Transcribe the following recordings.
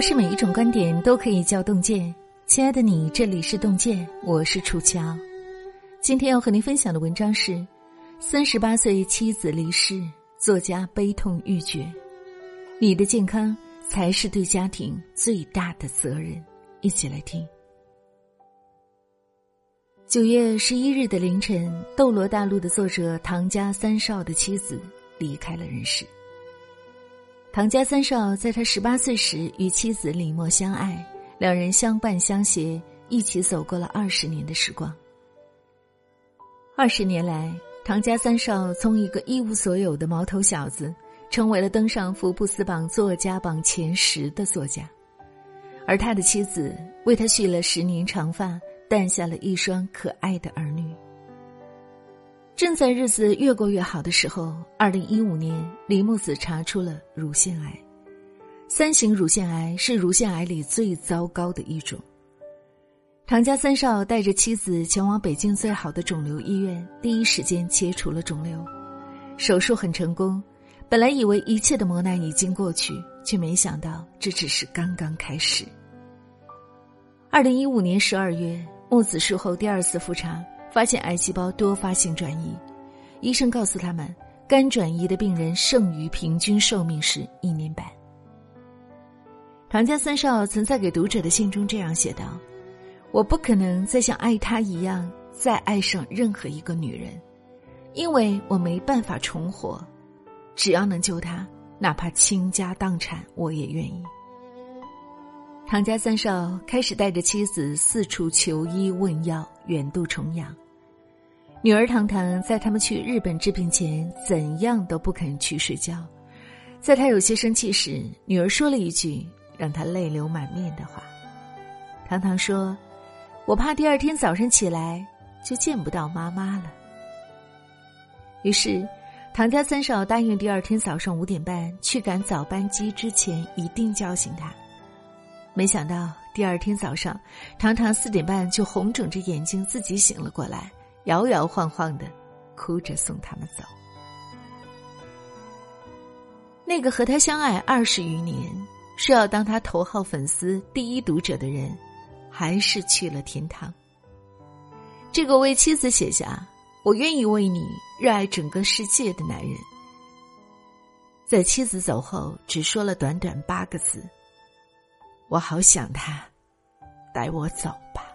不是每一种观点都可以叫洞见。亲爱的你，这里是洞见，我是楚乔。今天要和您分享的文章是：三十八岁妻子离世，作家悲痛欲绝。你的健康才是对家庭最大的责任。一起来听。九月十一日的凌晨，《斗罗大陆》的作者唐家三少的妻子离开了人世。唐家三少在他十八岁时与妻子李默相爱，两人相伴相携，一起走过了二十年的时光。二十年来，唐家三少从一个一无所有的毛头小子，成为了登上福布斯榜作家榜前十的作家，而他的妻子为他蓄了十年长发，诞下了一双可爱的儿女。正在日子越过越好的时候，二零一五年，李木子查出了乳腺癌。三型乳腺癌是乳腺癌里最糟糕的一种。唐家三少带着妻子前往北京最好的肿瘤医院，第一时间切除了肿瘤，手术很成功。本来以为一切的磨难已经过去，却没想到这只是刚刚开始。二零一五年十二月，木子术后第二次复查。发现癌细胞多发性转移，医生告诉他们，肝转移的病人剩余平均寿命是一年半。唐家三少曾在给读者的信中这样写道：“我不可能再像爱他一样再爱上任何一个女人，因为我没办法重活。只要能救他，哪怕倾家荡产，我也愿意。”唐家三少开始带着妻子四处求医问药，远渡重洋。女儿糖糖在他们去日本治病前，怎样都不肯去睡觉。在他有些生气时，女儿说了一句让他泪流满面的话：“糖糖说，我怕第二天早上起来就见不到妈妈了。”于是，唐家三少答应第二天早上五点半去赶早班机之前一定叫醒他。没想到第二天早上，糖糖四点半就红肿着眼睛自己醒了过来，摇摇晃晃的，哭着送他们走。那个和他相爱二十余年，说要当他头号粉丝、第一读者的人，还是去了天堂。这个为妻子写下“我愿意为你热爱整个世界”的男人，在妻子走后，只说了短短八个字。我好想他，带我走吧。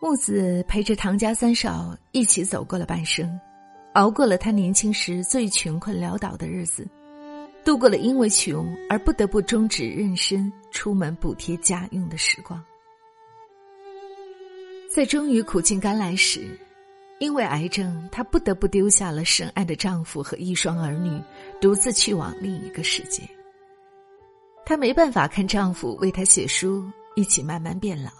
木子陪着唐家三少一起走过了半生，熬过了他年轻时最穷困潦倒的日子，度过了因为穷而不得不终止妊娠、出门补贴家用的时光。在终于苦尽甘来时，因为癌症，她不得不丢下了深爱的丈夫和一双儿女，独自去往另一个世界。她没办法看丈夫为她写书，一起慢慢变老，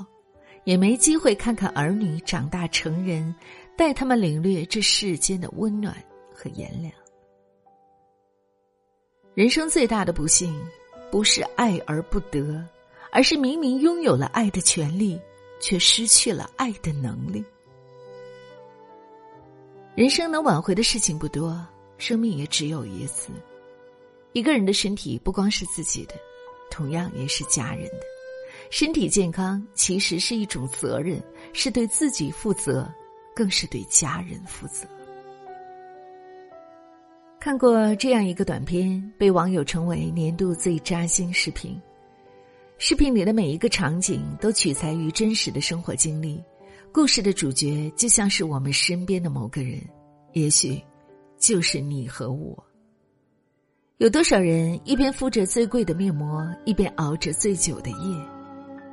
也没机会看看儿女长大成人，带他们领略这世间的温暖和炎凉。人生最大的不幸，不是爱而不得，而是明明拥有了爱的权利，却失去了爱的能力。人生能挽回的事情不多，生命也只有一次。一个人的身体不光是自己的。同样也是家人的，身体健康其实是一种责任，是对自己负责，更是对家人负责。看过这样一个短片，被网友称为年度最扎心视频。视频里的每一个场景都取材于真实的生活经历，故事的主角就像是我们身边的某个人，也许就是你和我。有多少人一边敷着最贵的面膜，一边熬着最久的夜？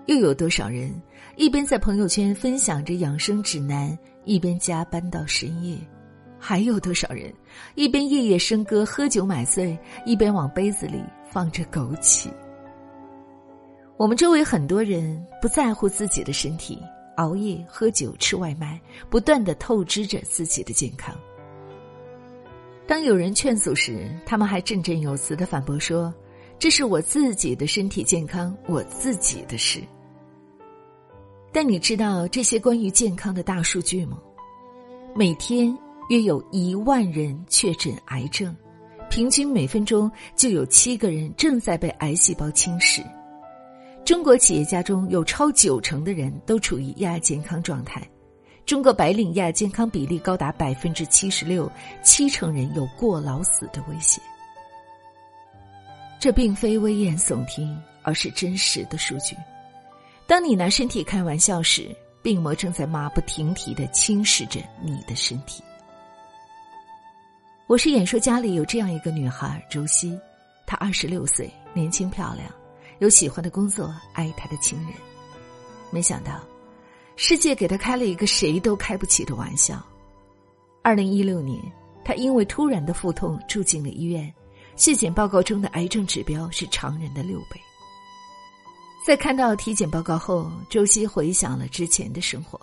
又有多少人一边在朋友圈分享着养生指南，一边加班到深夜？还有多少人一边夜夜笙歌、喝酒买醉，一边往杯子里放着枸杞？我们周围很多人不在乎自己的身体，熬夜、喝酒、吃外卖，不断的透支着自己的健康。当有人劝阻时，他们还振振有词的反驳说：“这是我自己的身体健康，我自己的事。”但你知道这些关于健康的大数据吗？每天约有一万人确诊癌症，平均每分钟就有七个人正在被癌细胞侵蚀。中国企业家中有超九成的人都处于亚健康状态，中国白领亚健康比例高达百分之七十六，七成人有过劳死的危险。这并非危言耸听，而是真实的数据。当你拿身体开玩笑时，病魔正在马不停蹄的侵蚀着你的身体。我是演说家里有这样一个女孩周西，她二十六岁，年轻漂亮。有喜欢的工作，爱她的亲人，没想到，世界给他开了一个谁都开不起的玩笑。二零一六年，他因为突然的腹痛住进了医院，血检报告中的癌症指标是常人的六倍。在看到体检报告后，周西回想了之前的生活，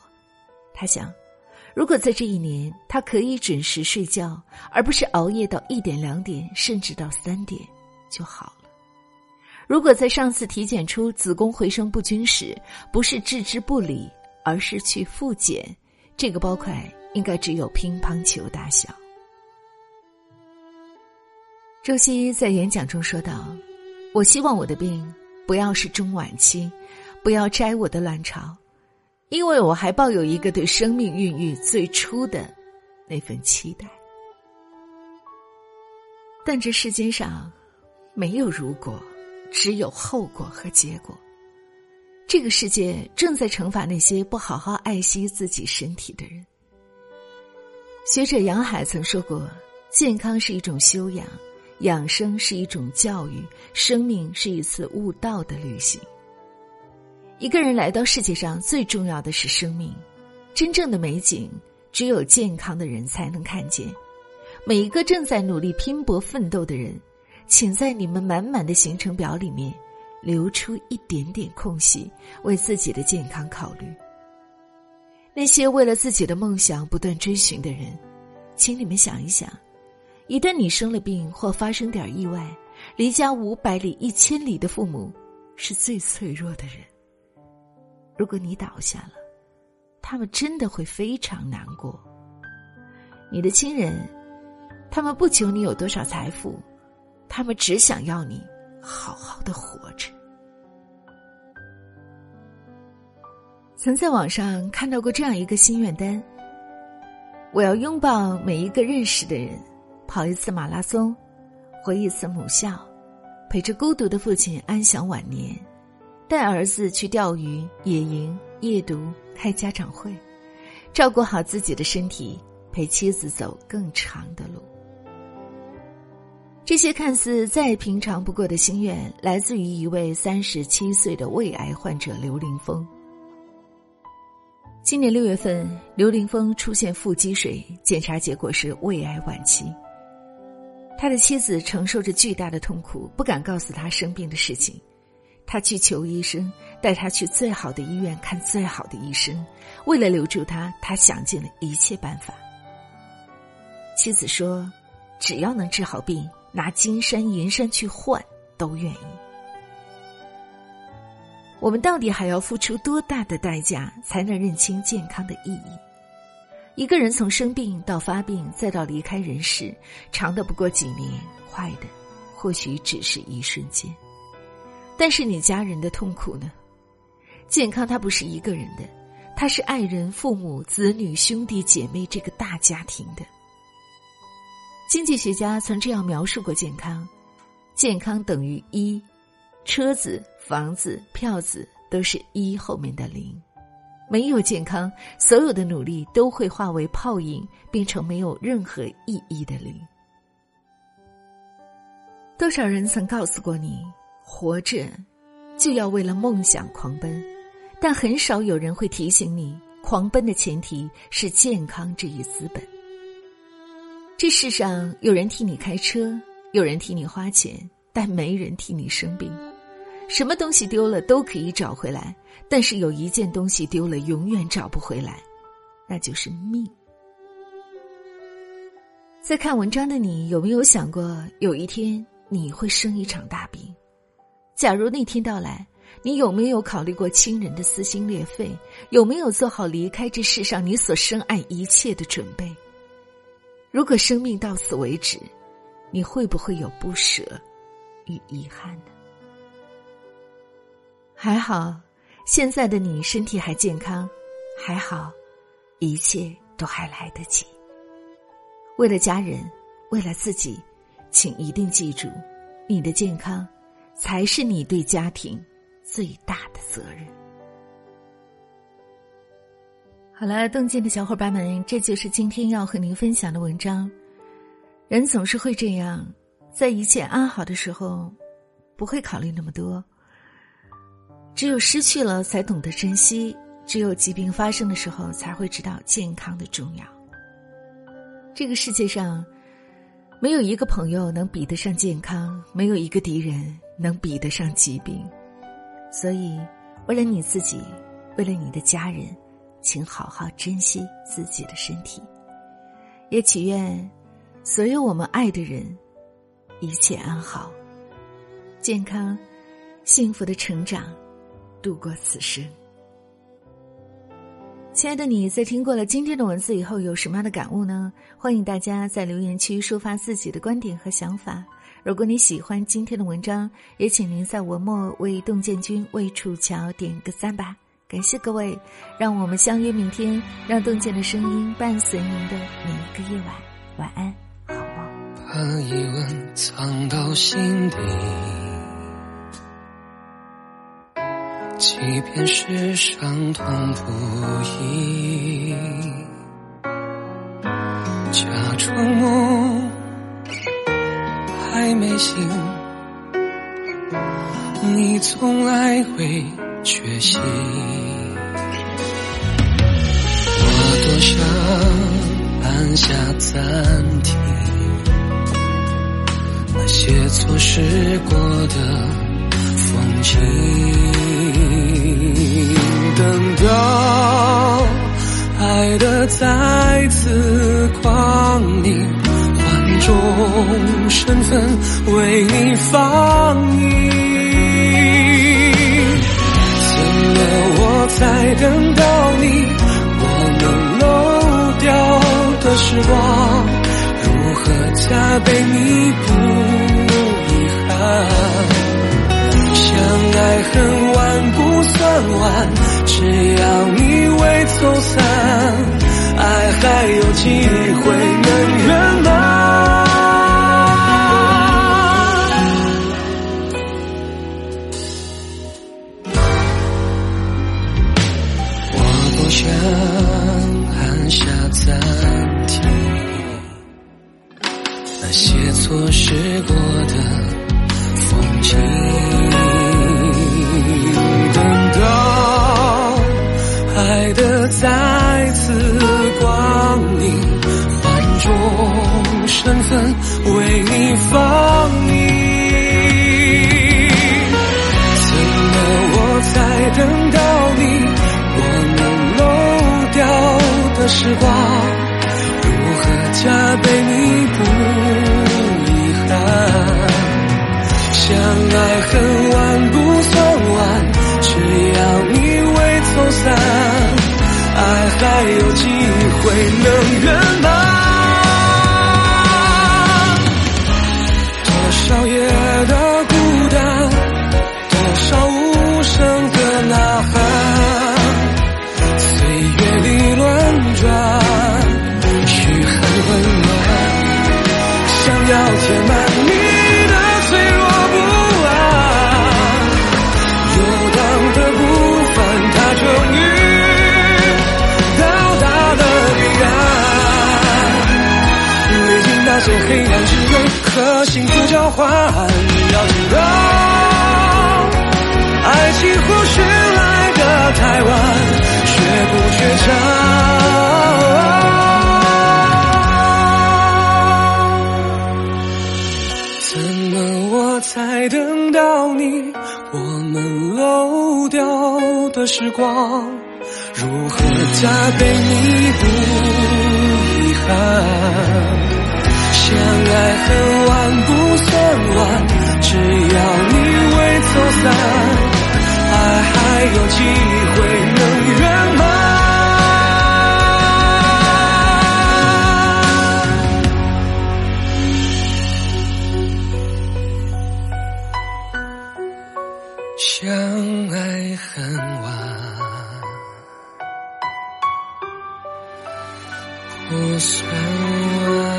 他想，如果在这一年他可以准时睡觉，而不是熬夜到一点两点，甚至到三点，就好了。如果在上次体检出子宫回声不均时，不是置之不理，而是去复检，这个包块应该只有乒乓球大小。周希在演讲中说道：“我希望我的病不要是中晚期，不要摘我的卵巢，因为我还抱有一个对生命孕育最初的那份期待。但这世间上没有如果。”只有后果和结果。这个世界正在惩罚那些不好好爱惜自己身体的人。学者杨海曾说过：“健康是一种修养，养生是一种教育，生命是一次悟道的旅行。”一个人来到世界上，最重要的是生命。真正的美景，只有健康的人才能看见。每一个正在努力拼搏奋斗的人。请在你们满满的行程表里面留出一点点空隙，为自己的健康考虑。那些为了自己的梦想不断追寻的人，请你们想一想：一旦你生了病或发生点意外，离家五百里、一千里的父母是最脆弱的人。如果你倒下了，他们真的会非常难过。你的亲人，他们不求你有多少财富。他们只想要你好好的活着。曾在网上看到过这样一个心愿单：我要拥抱每一个认识的人，跑一次马拉松，回一次母校，陪着孤独的父亲安享晚年，带儿子去钓鱼、野营、夜读、开家长会，照顾好自己的身体，陪妻子走更长的路。这些看似再平常不过的心愿，来自于一位三十七岁的胃癌患者刘凌峰。今年六月份，刘凌峰出现腹积水，检查结果是胃癌晚期。他的妻子承受着巨大的痛苦，不敢告诉他生病的事情。他去求医生，带他去最好的医院看最好的医生。为了留住他，他想尽了一切办法。妻子说：“只要能治好病。”拿金山银山去换，都愿意。我们到底还要付出多大的代价，才能认清健康的意义？一个人从生病到发病，再到离开人世，长的不过几年，快的或许只是一瞬间。但是你家人的痛苦呢？健康它不是一个人的，它是爱人、父母、子女、兄弟姐妹这个大家庭的。经济学家曾这样描述过健康：健康等于一，车子、房子、票子都是一后面的零。没有健康，所有的努力都会化为泡影，变成没有任何意义的零。多少人曾告诉过你，活着就要为了梦想狂奔，但很少有人会提醒你，狂奔的前提是健康这一资本。这世上有人替你开车，有人替你花钱，但没人替你生病。什么东西丢了都可以找回来，但是有一件东西丢了永远找不回来，那就是命。在看文章的你有没有想过，有一天你会生一场大病？假如那天到来，你有没有考虑过亲人的撕心裂肺？有没有做好离开这世上你所深爱一切的准备？如果生命到此为止，你会不会有不舍与遗憾呢？还好，现在的你身体还健康，还好，一切都还来得及。为了家人，为了自己，请一定记住，你的健康才是你对家庭最大的责任。好了，洞见的小伙伴们，这就是今天要和您分享的文章。人总是会这样，在一切安好的时候，不会考虑那么多。只有失去了，才懂得珍惜；只有疾病发生的时候，才会知道健康的重要。这个世界上，没有一个朋友能比得上健康，没有一个敌人能比得上疾病。所以，为了你自己，为了你的家人，请好好珍惜自己的身体。也祈愿所有我们爱的人一切安好、健康、幸福的成长，度过此生。亲爱的你在听过了今天的文字以后有什么样的感悟呢？欢迎大家在留言区抒发自己的观点和想法。如果你喜欢今天的文章，也请您在文末为洞见君、为楚乔点个赞吧。感谢各位，让我们相约明天，让洞见的声音伴随您的每一个夜晚。晚安，好梦。把疑问藏到心底。即便是伤痛不已，假装梦还没醒，你从来会觉醒。我多想按下暂停，那些错失过的。风景，到爱的再次光临，换种身份为你放映。怎么我才等到你？我们漏掉的时光，如何加倍弥补遗憾？相爱恨晚不算晚，只要你未走散，种身份为你放你。怎么我才等到你？我们漏掉的时光，如何加倍弥补遗憾？相爱恨之中和幸福交换，要知道，爱情或许来得太晚，却不缺少。怎么我才等到你？我们漏掉的时光，如何加倍弥补遗憾？相爱恨晚不算晚，只要你未走散，爱还有机会能圆满。相爱恨晚不算晚。